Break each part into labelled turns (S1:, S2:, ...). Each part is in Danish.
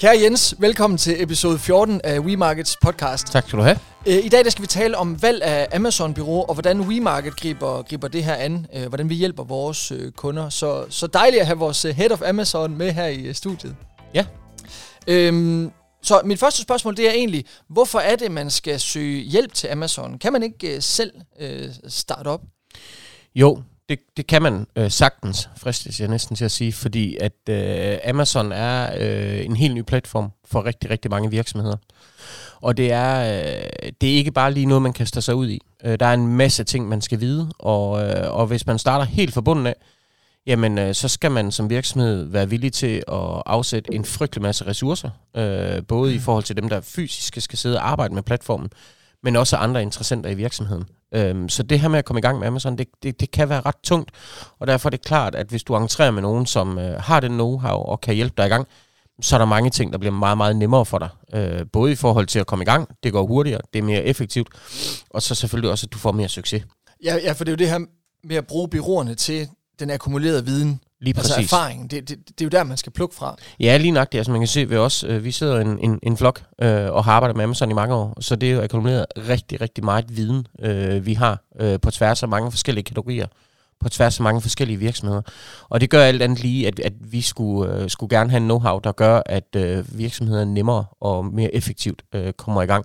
S1: Kære Jens, velkommen til episode 14 af WeMarkets podcast.
S2: Tak skal du have.
S1: Øh, I dag der skal vi tale om valg af Amazon-bureau, og hvordan WeMarket griber, griber det her an. øh, Hvordan vi hjælper vores øh, kunder. Så, så dejligt at have vores Head of Amazon med her i studiet.
S2: Ja.
S1: Øhm, så mit første spørgsmål, det er egentlig, hvorfor er det, man skal søge hjælp til Amazon? Kan man ikke selv øh, starte op?
S2: Jo, det, det kan man øh, sagtens, fristes jeg næsten til at sige, fordi at øh, Amazon er øh, en helt ny platform for rigtig, rigtig mange virksomheder. Og det er, øh, det er ikke bare lige noget, man kaster sig ud i. Øh, der er en masse ting, man skal vide, og, øh, og hvis man starter helt fra bunden af, jamen øh, så skal man som virksomhed være villig til at afsætte en frygtelig masse ressourcer, øh, både i forhold til dem, der fysisk skal sidde og arbejde med platformen, men også andre interessenter i virksomheden. Øhm, så det her med at komme i gang med Amazon, det, det, det kan være ret tungt, og derfor er det klart, at hvis du entrerer med nogen, som øh, har den know-how og kan hjælpe dig i gang, så er der mange ting, der bliver meget, meget nemmere for dig. Øh, både i forhold til at komme i gang, det går hurtigere, det er mere effektivt, og så selvfølgelig også, at du får mere succes.
S1: Ja, ja for det er jo det her med at bruge byråerne til den akkumulerede viden.
S2: Lige
S1: Altså
S2: præcis.
S1: erfaring. Det, det, det er jo der, man skal plukke fra.
S2: Ja, lige nok det. Altså man kan se ved os, øh, vi sidder en, en, en flok øh, og har arbejdet med Amazon i mange år, så det er jo akkumuleret rigtig, rigtig meget viden, øh, vi har øh, på tværs af mange forskellige kategorier, på tværs af mange forskellige virksomheder. Og det gør alt andet lige, at, at vi skulle, øh, skulle gerne have en know-how, der gør, at øh, virksomheder nemmere og mere effektivt øh, kommer i gang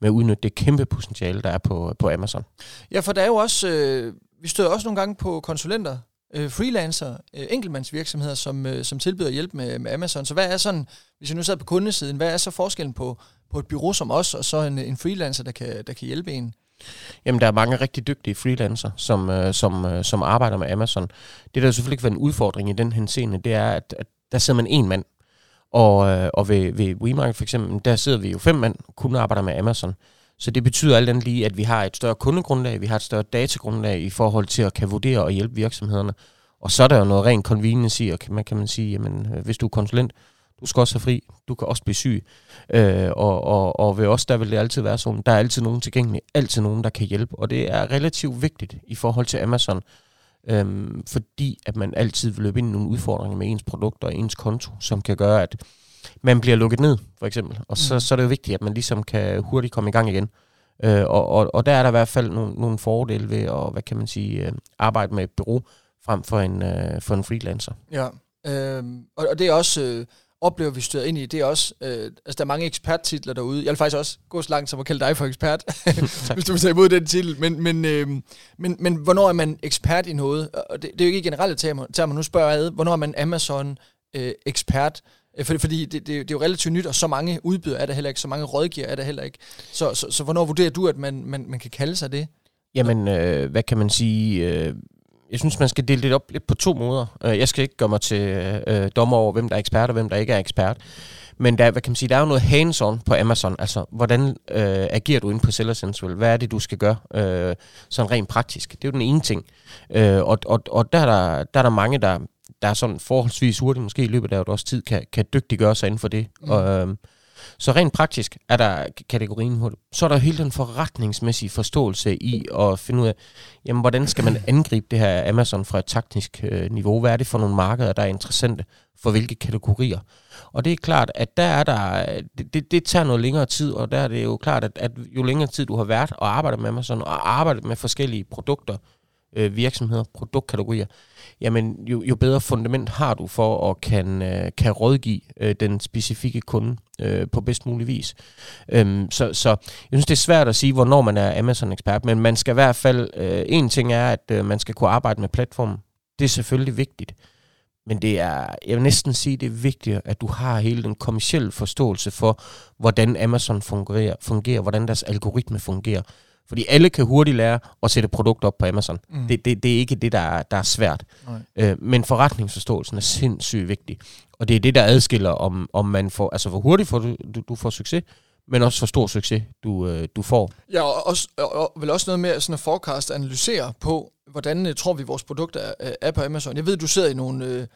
S2: med at udnytte det kæmpe potentiale, der er på, på Amazon.
S1: Ja, for der er jo også, øh, vi støder også nogle gange på konsulenter, øh, freelancer, øh, enkeltmandsvirksomheder, som, øh, som tilbyder hjælp med, med Amazon. Så hvad er sådan, hvis jeg nu sad på kundesiden, hvad er så forskellen på, på et bureau som os, og så en, en freelancer, der kan, der kan hjælpe en?
S2: Jamen, der er mange rigtig dygtige freelancer, som, øh, som, øh, som arbejder med Amazon. Det, der selvfølgelig kan være en udfordring i den henseende, det er, at, at der sidder man en mand. Og, øh, og ved, ved WeMarket for eksempel, der sidder vi jo fem mand, kun arbejder med Amazon. Så det betyder alt andet lige, at vi har et større kundegrundlag, vi har et større datagrundlag i forhold til at kan vurdere og hjælpe virksomhederne. Og så er der jo noget rent convenience i, og man, kan man sige, jamen, øh, hvis du er konsulent, du skal også have fri, du kan også blive syg. Øh, og, og, og ved os, der vil det altid være sådan, der er altid nogen tilgængelig, altid nogen, der kan hjælpe. Og det er relativt vigtigt i forhold til Amazon, øhm, fordi at man altid vil løbe ind i nogle udfordringer med ens produkter og ens konto, som kan gøre, at man bliver lukket ned, for eksempel. Og så,
S1: Mm.
S2: så er det jo vigtigt, at man ligesom kan hurtigt komme i gang igen. Øh, og, og, og der er der i hvert fald nogle, nogle fordele ved at, hvad kan man sige, øh, arbejde med et bureau frem for en, øh, for en freelancer.
S1: Ja, øhm, og, og det er også, øh, oplever vi støder ind i, det er også, øh, altså der er mange eksperttitler derude. Jeg vil faktisk også gå så langt som at kalde dig for ekspert, hvis du vil tage imod den titel. Men, men, øh, men, men hvornår er man ekspert i noget? Og det, det er jo ikke generelle termer, termer. nu spørger jeg ad, hvornår er man Amazon-ekspert? Øh, Øh, fordi fordi det, det, det er jo relativt nyt, og så mange udbyder er der heller ikke, så mange rådgiver er der heller ikke. Så, så, så hvornår vurderer du, at man, man, man kan kalde sig det?
S2: Jamen, øh, hvad kan man sige? Øh, jeg synes, man skal dele det op lidt på to måder. Øh, jeg skal ikke gøre mig til øh, dommer over, hvem der er ekspert og hvem der ikke er ekspert. Men der, hvad kan man sige, der er jo noget hands-on på Amazon. Altså, hvordan øh, agerer du inde på Seller Central? Hvad er det, du skal gøre øh, sådan rent praktisk? Det er jo den ene ting. Øh, og og, og der, er der, der er der mange, der, der er sådan forholdsvis hurtigt, måske i løbet af et års tid, kan, kan dygtiggøre sig inden for det.
S1: Mm.
S2: Og, øh, så rent praktisk er der kategorien hurtigt. Så er der hele den forretningsmæssige forståelse i at finde ud af, jamen, hvordan skal man angribe det her Amazon fra et taktisk øh, niveau? Hvad er det for nogle markeder, der er interessante for hvilke kategorier? Og det er klart, at der er der, det, det, det tager noget længere tid, og der er det jo klart, at, at jo længere tid du har været og arbejdet med Amazon, og arbejdet med forskellige produkter, øh, virksomheder, produktkategorier, jamen jo, jo bedre fundament har du for at kan, øh, kan rådgive øh, den specifikke kunde øh, på bedst mulig vis. Øhm, så, så jeg synes, det er svært at sige, hvornår man er Amazon-ekspert, men man skal i hvert fald, øh, en ting er, at øh, man skal kunne arbejde med platformen. Det er selvfølgelig vigtigt. Men det er, jeg vil næsten sige, det er vigtigt, at du har hele den kommercielle forståelse for, hvordan Amazon fungerer, fungerer hvordan deres algoritme fungerer. Fordi alle kan hurtigt lære at sætte produkter op på Amazon.
S1: Mm.
S2: Det, det, det er ikke det, der er, der er svært.
S1: Nej.
S2: Øh, men forretningsforståelsen er sindssygt vigtig. Og det er det, der adskiller, om, om man får, altså hvor hurtigt får du, du, du får succes, men også hvor stor succes du, øh, du får.
S1: Ja, og, også, og, og vel også noget med sådan at forecast analysere på, hvordan uh, tror vi, vores produkter er, er på Amazon. Jeg ved, du sidder i nogle, øh,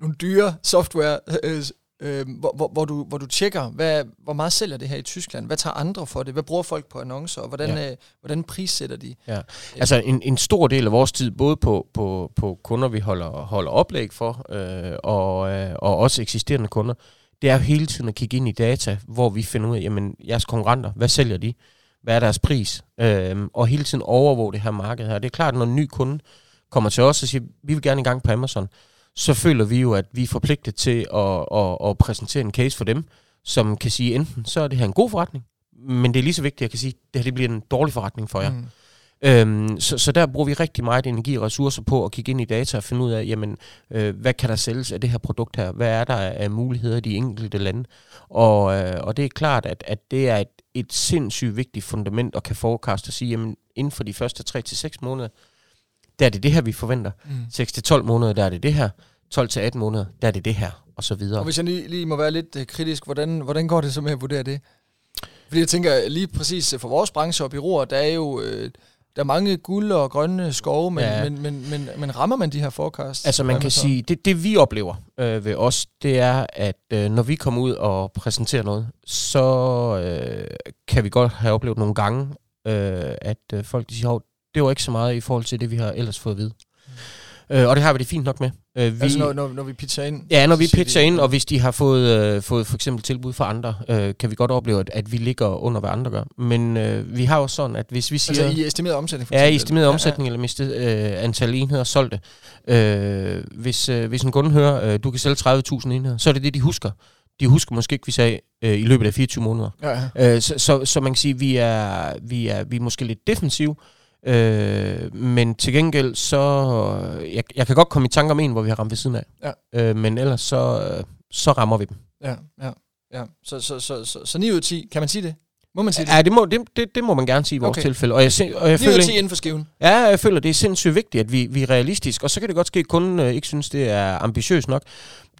S1: nogle dyre software, øh, øh, hvor, hvor, hvor, du, hvor du tjekker, hvad, hvor meget sælger det her i Tyskland? Hvad tager andre for det? Hvad bruger folk på annoncer? Og hvordan, ja. øh, hvordan prissætter de?
S2: Ja. Altså en, en stor del af vores tid, både på, på, på kunder, vi holder, holder oplæg for, øh, og, øh, og også eksisterende kunder, det er jo hele tiden at kigge ind i data, hvor vi finder ud af, jamen, jeres konkurrenter, hvad sælger de? Hvad er deres pris? Øhm, og hele tiden overvåge det her marked her. Det er klart, når en ny kunde kommer til os og siger, vi vil gerne i gang på Amazon, så føler vi jo, at vi er forpligtet til at, at, at præsentere en case for dem, som kan sige, enten så er det her en god forretning, men det er lige så vigtigt, at jeg kan sige, at det her det bliver en dårlig forretning for jer. Mm. Øhm, så, så der bruger vi rigtig meget energi og ressourcer på at kigge ind i data og finde ud af, jamen, øh, hvad kan der sælges af det her produkt her? Hvad er der af muligheder i de enkelte lande? Og, øh, og det er klart, at, at det er et, et sindssygt vigtigt fundament at kan forecast og sige, jamen, inden for de første 3-6 måneder, der er det det her, vi forventer. Mm. 6-12 måneder, der er det det her. 12-18 måneder, der er det det her, og så videre.
S1: Og hvis jeg lige, lige må være lidt uh, kritisk, hvordan, hvordan går det så med at vurdere det? Fordi jeg tænker lige præcis for vores branche og byråer, der er jo... Øh, der er mange guld og grønne skove, men, ja. men, men, men, men rammer man de her forecast?
S2: Altså man kan sige, det, det vi oplever øh, ved os, det er, at øh, når vi kommer ud og præsenterer noget, så øh, kan vi godt have oplevet nogle gange, øh, at øh, folk de siger, det var ikke så meget i forhold til det, vi har ellers fået at vide. Øh, og det har vi det fint nok med.
S1: Øh, vi, altså når, når, når vi pitcher ind?
S2: Ja, når vi pitcher ind, og hvis de har fået, øh, fået for eksempel tilbud fra andre, øh, kan vi godt opleve, at, at vi ligger under, hvad andre gør. Men øh, vi har jo sådan, at hvis vi siger...
S1: Altså i estimeret omsætning?
S2: For ja, i estimeret ja, omsætning, ja. eller mistet øh, antal enheder solgte. Øh, hvis, øh, hvis en kunde hører, øh, du kan sælge 30.000 enheder, så er det det, de husker. De husker måske ikke, vi sagde, øh, i løbet af 24 måneder. Ja, ja. Øh, så, så, så man kan sige, vi er, vi er, vi er måske lidt defensive, Øh, men til gengæld, så... Jeg, jeg kan godt komme i tanke om en, hvor vi har ramt ved siden af. Ja. Øh, men ellers, så, så rammer vi dem.
S1: Ja, ja, ja. Så, så, så, så, så 9 ud af 10, kan man sige det? Må man sige
S2: det? Ja, det må, det, det, det må man gerne sige i vores okay. tilfælde.
S1: Og jeg, og jeg 9 føler, ud af 10 inden for skiven?
S2: Ja, jeg føler, det er sindssygt vigtigt, at vi, vi er realistiske. Og så kan det godt ske, at kunden øh, ikke synes, det er ambitiøst nok.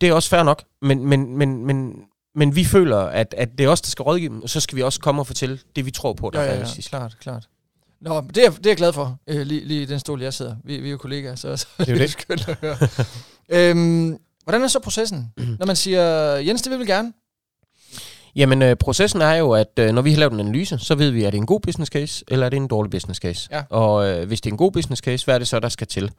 S2: Det er også fair nok. Men, men, men, men, men vi føler, at, at det er os, der skal rådgive dem. Og så skal vi også komme og fortælle det, vi tror på, der
S1: ja,
S2: er
S1: realistisk. Ja, klart, klart. Nå, det er, det er jeg glad for, øh, lige, lige den stol, jeg sidder. Vi, vi er jo kollegaer, så, så
S2: det er det.
S1: skønt at høre. øhm, hvordan er så processen, når man siger, Jens, det vil vi gerne?
S2: Jamen, øh, processen er jo, at øh, når vi har lavet en analyse, så ved vi, er det en god business case, eller er det en dårlig business case. Ja. Og øh, hvis det er en god business case, hvad er det så, der skal til?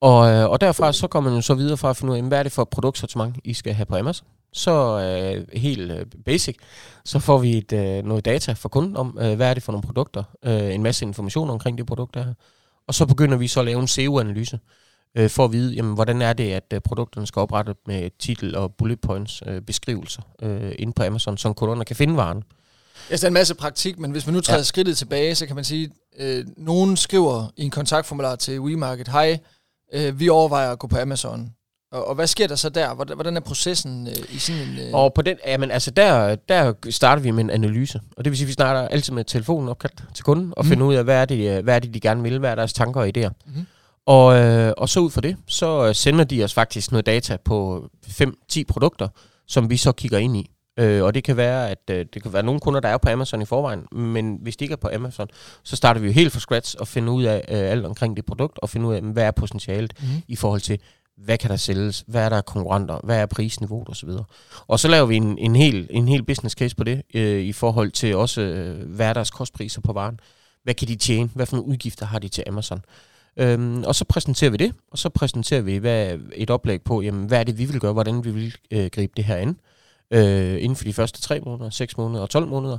S2: Og, øh, og derfra så kommer man jo så videre fra at finde ud af, hvad er det for et produktsortiment, I skal have på Amazon. Så øh, helt øh, basic, så får vi et, øh, noget data fra kunden om, øh, hvad er det for nogle produkter, øh, en masse information omkring de produkter her. Og så begynder vi så at lave en SEO-analyse, øh, for at vide, jamen, hvordan er det, at øh, produkterne skal oprette med titel og bullet points øh, beskrivelser øh, inde på Amazon, så kunderne kan finde varen.
S1: Ja, det er en masse praktik, men hvis man nu træder ja. skridtet tilbage, så kan man sige, øh, nogen skriver i en kontaktformular til WeMarket, hej, øh, vi overvejer at gå på Amazon. Og, og hvad sker der så der? Hvordan er processen øh, i sådan en... Øh...
S2: Og på den, jamen, altså der, der starter vi med en analyse. Og det vil sige, at vi starter altid med telefonen opkaldt til kunden, og mm. finder ud af, hvad er, det, øh, hvad er det, de gerne vil, hvad er deres tanker og idéer. Mm. Og, øh, og så ud fra det, så øh, sender de os faktisk noget data på 5-10 produkter, som vi så kigger ind i. Øh, og det kan være, at øh, det kan være nogle kunder, der er på Amazon i forvejen, men hvis de ikke er på Amazon, så starter vi jo helt fra scratch og finder ud af øh, alt omkring det produkt, og finder ud af, hvad er potentialet mm. i forhold til, hvad kan der sælges, hvad er der konkurrenter, hvad er prisniveauet? Osv. Og så laver vi en, en, hel, en hel business case på det, øh, i forhold til også, øh, hvad er deres kostpriser på varen, hvad kan de tjene, hvad for nogle udgifter har de til Amazon. Øhm, og så præsenterer vi det, og så præsenterer vi hvad, et oplæg på, jamen, hvad er det, vi vil gøre, hvordan vi vil øh, gribe det her an, øh, inden for de første 3 måneder, 6 måneder og 12 måneder.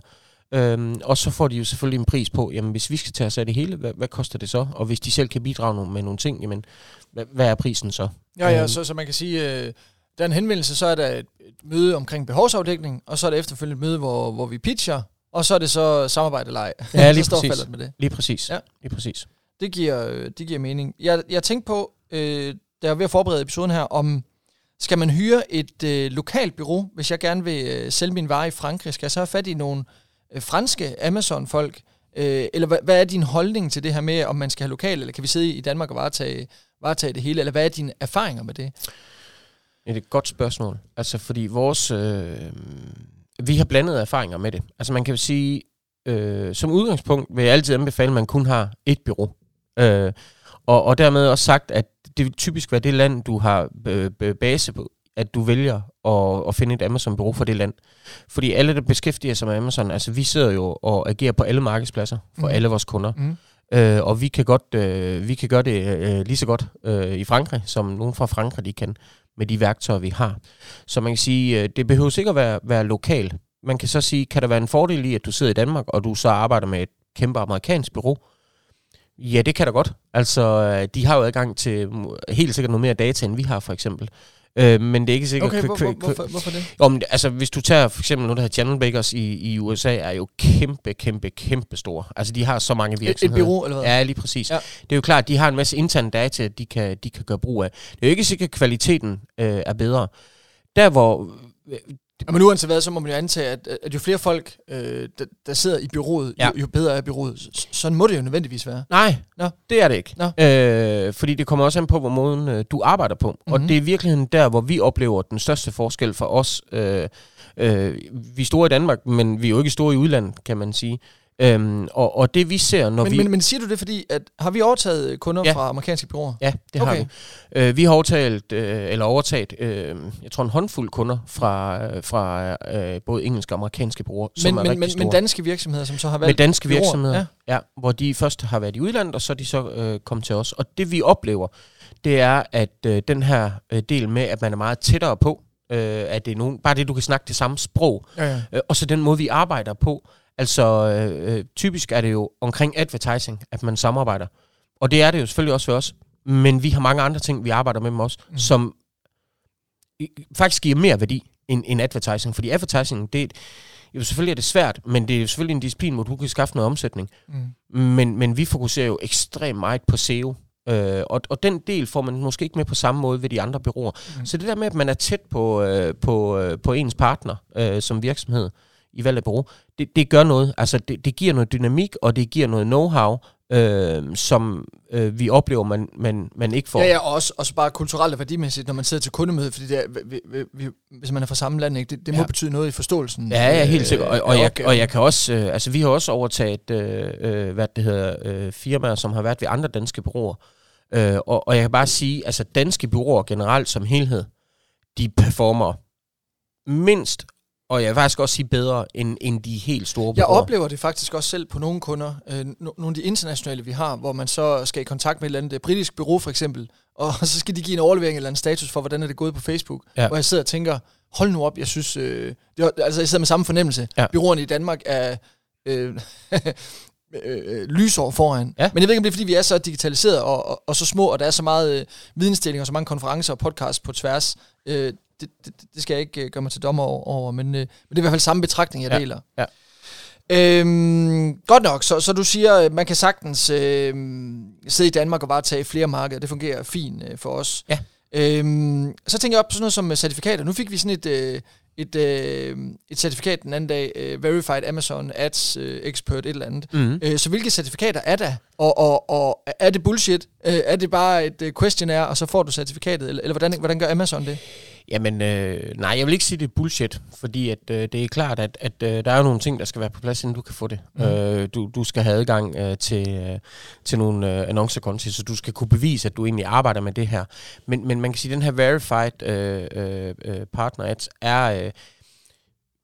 S2: Øhm, og så får de jo selvfølgelig en pris på, jamen hvis vi skal tage os af det hele, hvad, hvad koster det så? Og hvis de selv kan bidrage med nogle ting, jamen hvad, hvad er prisen så?
S1: Ja, ja, øhm. så, så man kan sige, øh, der er en henvendelse, så er der et, et møde omkring behovsafdækning, og så er der efterfølgende et møde, hvor, hvor vi pitcher, og så er det så samarbejde eller ej.
S2: Ja, lige præcis. Med det. Lige præcis. Ja. Lige præcis.
S1: Det giver, det giver mening. Jeg, jeg tænkte på, øh, da jeg var ved at forberede episoden her, om skal man hyre et øh, lokalt bureau, hvis jeg gerne vil øh, sælge min vare i Frankrig? Skal jeg så have fat i nogle øh, franske Amazon-folk? Øh, eller hvad, hvad er din holdning til det her med, om man skal have lokal, eller kan vi sidde i Danmark og varetage, varetage det hele? Eller hvad er dine erfaringer med det?
S2: Det er et godt spørgsmål. Altså, fordi vores... Øh, vi har blandet erfaringer med det. Altså, man kan sige, øh, som udgangspunkt vil jeg altid anbefale, at man kun har et bureau. Øh, og, og dermed også sagt, at det vil typisk være det land, du har øh, base på, at du vælger at, at finde et Amazon-bureau for det land. Fordi alle, der beskæftiger sig med Amazon, altså vi sidder jo og agerer på alle markedspladser for mm. alle vores kunder. Mm. Øh, og vi kan, godt, øh, vi kan gøre det øh, lige så godt øh, i Frankrig, som nogen fra Frankrig de kan. med de værktøjer, vi har. Så man kan sige, øh, det behøver ikke at være, være lokal. Man kan så sige, kan der være en fordel i, at du sidder i Danmark, og du så arbejder med et kæmpe amerikansk bureau? Ja, det kan der godt. Altså, øh, de har jo adgang til helt sikkert noget mere data, end vi har, for eksempel. Øh, men det er ikke sikkert...
S1: Okay, hvor, hvor, hvorfor, hvorfor det?
S2: Om, altså, hvis du tager for eksempel noget, der hedder General Bakers i, i USA, er jo kæmpe, kæmpe, kæmpe store. Altså, de har så mange virksomheder.
S1: Et, et bureau, eller hvad?
S2: Ja, lige præcis. Ja. Det er jo klart, de har en masse interne data, de kan, de kan gøre brug af. Det er jo ikke sikkert, at kvaliteten øh, er bedre. Der, hvor
S1: men uanset hvad, så må man jo antage, at, at jo flere folk, øh, der, der sidder i byrådet, ja. jo, jo bedre er byrådet. Sådan må det jo nødvendigvis være.
S2: Nej, Nå. det er det ikke. Nå. Øh, fordi det kommer også an på, hvor måden øh, du arbejder på. Mm-hmm. Og mhm. det er virkelig der, hvor vi oplever den største forskel for os. Øh, øh, vi er store i Danmark, men vi er jo ikke store i udlandet, kan man sige. Øhm, og, og det vi ser, når
S1: men,
S2: vi...
S1: Men, men siger du det, fordi at, har vi overtaget kunder ja. fra amerikanske byråer?
S2: Ja, det okay. har vi. Øh, vi har overtaget, øh, eller overtaget, øh, jeg tror en håndfuld kunder fra, øh, fra øh, både engelske og amerikanske byråer,
S1: men, som er men, men, men danske virksomheder, som så har valgt
S2: Med danske byråer, virksomheder, ja. ja. Hvor de først har været i udlandet, og så er de så øh, kommet til os. Og det vi oplever, det er, at øh, den her øh, del med, at man er meget tættere på, øh, at det er nogen, bare det, du kan snakke det samme sprog, ja, ja. Øh, og så den måde, vi arbejder på, Altså, øh, øh, typisk er det jo omkring advertising, at man samarbejder. Og det er det jo selvfølgelig også for os. Men vi har mange andre ting, vi arbejder med dem også, mm. som faktisk giver mere værdi end, end advertising. Fordi advertising, det, jo selvfølgelig er det svært, men det er jo selvfølgelig en disciplin, hvor du kan skaffe noget omsætning. Mm. Men, men vi fokuserer jo ekstremt meget på SEO. Øh, og, og den del får man måske ikke med på samme måde ved de andre byråer. Mm. Så det der med, at man er tæt på, øh, på, øh, på ens partner øh, som virksomhed, i valg af bureau, det, det gør noget. Altså, det, det giver noget dynamik, og det giver noget know-how, øh, som øh, vi oplever, man, man, man ikke får.
S1: Ja, ja, og også, også bare kulturelt og værdimæssigt, når man sidder til kundemøde, fordi det er, vi, vi, hvis man er fra samme land, ikke, det, det må ja. betyde noget i forståelsen.
S2: Ja, ja, helt sikkert. Og, og, jeg, og jeg kan også, øh, altså vi har også overtaget, øh, øh, hvad det hedder, øh, firmaer, som har været ved andre danske bureauer. Øh, og, og jeg kan bare sige, altså danske bureauer generelt som helhed, de performer mindst og jeg vil faktisk også sige bedre end, end de helt store
S1: Jeg oplever det faktisk også selv på nogle kunder, øh, nogle af de internationale, vi har, hvor man så skal i kontakt med et eller andet britisk bureau for eksempel, og så skal de give en overlevering eller en status for, hvordan er det gået på Facebook, ja. hvor jeg sidder og tænker, hold nu op, jeg synes, øh, det var, altså jeg sidder med samme fornemmelse. Ja. Byråerne i Danmark er øh, øh, lysår foran. Ja. Men jeg ved ikke, om det er, fordi vi er så digitaliseret og, og, og så små, og der er så meget øh, vidensdeling og så mange konferencer og podcasts på tværs. Øh, det, det, det skal jeg ikke øh, gøre mig til dommer over, men, øh, men det er i hvert fald samme betragtning, jeg ja. deler. Ja. Øhm, godt nok, så, så du siger, at man kan sagtens øh, sidde i Danmark og bare tage flere markeder. Det fungerer fint øh, for os. Ja. Øhm, så tænker jeg op på sådan noget som certifikater. Nu fik vi sådan et, øh, et, øh, et certifikat den anden dag, øh, Verified Amazon Ads øh, Expert, et eller andet. Mm. Øh, så hvilke certifikater er der? Og, og, og er det bullshit? Øh, er det bare et øh, questionnaire, og så får du certifikatet? Eller, eller hvordan, hvordan gør Amazon det?
S2: Jamen, øh, nej, jeg vil ikke sige, det er bullshit, fordi at, øh, det er klart, at, at øh, der er nogle ting, der skal være på plads, inden du kan få det. Mm. Øh, du, du skal have adgang øh, til, øh, til nogle øh, annoncekonti, så du skal kunne bevise, at du egentlig arbejder med det her. Men, men man kan sige, at den her verified øh, øh, øh partner ads er... Øh,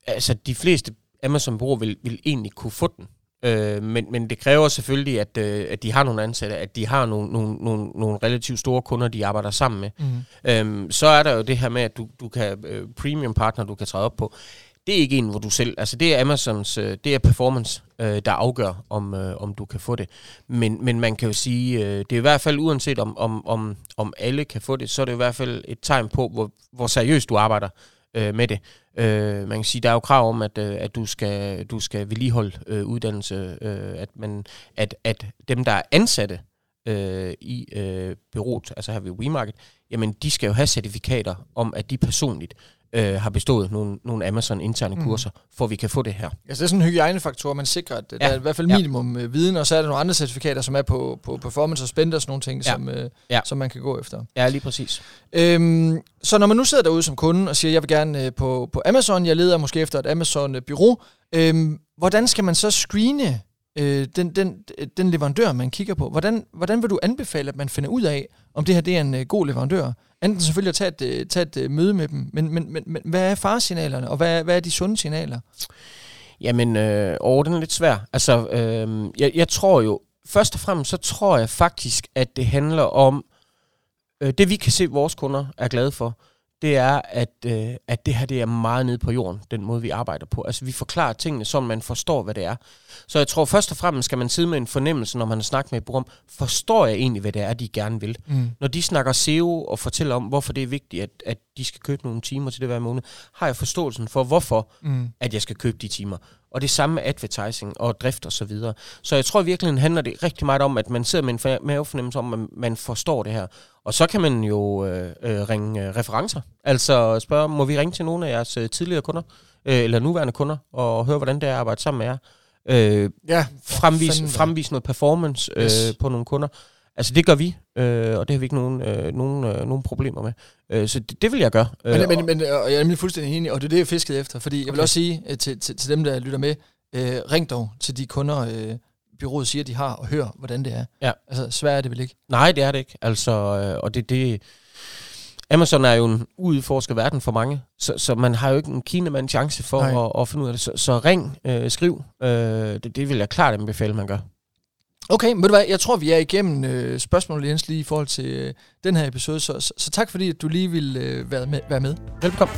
S2: altså, de fleste Amazon-brugere vil, vil egentlig kunne få den. Øh, men, men det kræver selvfølgelig, at, øh, at de har nogle ansatte, at de har nogle, nogle, nogle, nogle relativt store kunder, de arbejder sammen med. Mm. Øhm, så er der jo det her med, at du, du kan øh, premium partner, du kan træde op på. Det er ikke en, hvor du selv... Altså det er Amazons... Øh, det er performance, øh, der afgør, om, øh, om du kan få det. Men, men man kan jo sige, øh, det er i hvert fald uanset om, om, om, om alle kan få det, så er det i hvert fald et tegn på, hvor, hvor seriøst du arbejder øh, med det. Øh, man kan sige, der er jo krav om, at, øh, at du skal, du skal vedligeholde øh, uddannelse, øh, at, man, at, at dem, der er ansatte øh, i øh, byrådet, altså her ved WeMarket, jamen de skal jo have certifikater om, at de personligt øh, har bestået nogle, nogle Amazon interne mm. kurser, for at vi kan få det her.
S1: Altså det er sådan en hygiejnefaktor, man sikrer, at ja. der er i hvert fald minimum ja. Øh, viden, og så er der nogle andre certifikater, som er på, på performance og spend og sådan nogle ting, ja. som, øh, ja. som man kan gå efter.
S2: Ja, lige præcis.
S1: Øhm, så når man nu sidder derude som kunde og siger, jeg vil gerne øh, på, på Amazon, jeg leder måske efter et Amazon-bureau, øh, hvordan skal man så screene øh, den, den, den leverandør, man kigger på? Hvordan, hvordan vil du anbefale, at man finder ud af, om det her det er en øh, god leverandør? Enten selvfølgelig at tage et, øh, tage et øh, møde med dem, men, men, men, men hvad er faresignalerne, og hvad, hvad er de sunde signaler?
S2: Jamen, øh, åh, den er lidt svær. Altså, øh, jeg, jeg tror jo, først og fremmest, så tror jeg faktisk, at det handler om, øh, det vi kan se, vores kunder er glade for, det er, at, øh, at det her det er meget nede på jorden, den måde, vi arbejder på. Altså, vi forklarer tingene, så man forstår, hvad det er. Så jeg tror først og fremmest skal man sidde med en fornemmelse, når man har snakket med et program. Forstår jeg egentlig, hvad det er, de gerne vil?
S1: Mm.
S2: Når de snakker SEO og fortæller om, hvorfor det er vigtigt, at, at de skal købe nogle timer til det hver måned, har jeg forståelsen for, hvorfor
S1: Mm.
S2: at jeg skal købe de timer. Og det samme med advertising og drift og så videre. Så jeg tror virkelig, handler det rigtig meget om, at man sidder med en for- mavefornemmelse om, at man forstår det her. Og så kan man jo øh, øh, ringe øh, referencer. Altså spørge, må vi ringe til nogle af jeres øh, tidligere kunder, øh, eller nuværende kunder, og høre, hvordan det er at arbejde sammen med jer. Øh,
S1: Ja,
S2: fremvise, fremvise noget performance øh,
S1: Yes.
S2: på nogle kunder. Altså det gør vi, øh, og det har vi ikke nogen, øh, nogen, øh, nogen problemer med. Øh, så det, det vil jeg gøre. Øh,
S1: Men, men, men og jeg er nemlig fuldstændig enig, og det er det, jeg fiskede efter. Fordi jeg vil
S2: Okay.
S1: også sige øh, til, til, til dem, der lytter med, øh, ring dog til de kunder, øh, byrådet siger, de har, og hør, hvordan det er.
S2: Ja.
S1: Altså, svært er det vel ikke?
S2: Nej, det er det ikke. Altså, øh, og det, det, Amazon er jo en uudforsket verden for mange, så, så man har jo ikke en kinemand chance for
S1: Nej.
S2: at, at finde ud af det. Så, så ring, øh, skriv. Øh, det, det vil jeg klart anbefale, man gør.
S1: Okay, men ved du hvad, jeg tror, vi er igennem øh, spørgsmålet, Jens, lige i forhold til øh, den her episode, så, så, så tak fordi, at du lige ville øh, være, med, være med.
S2: Velkommen.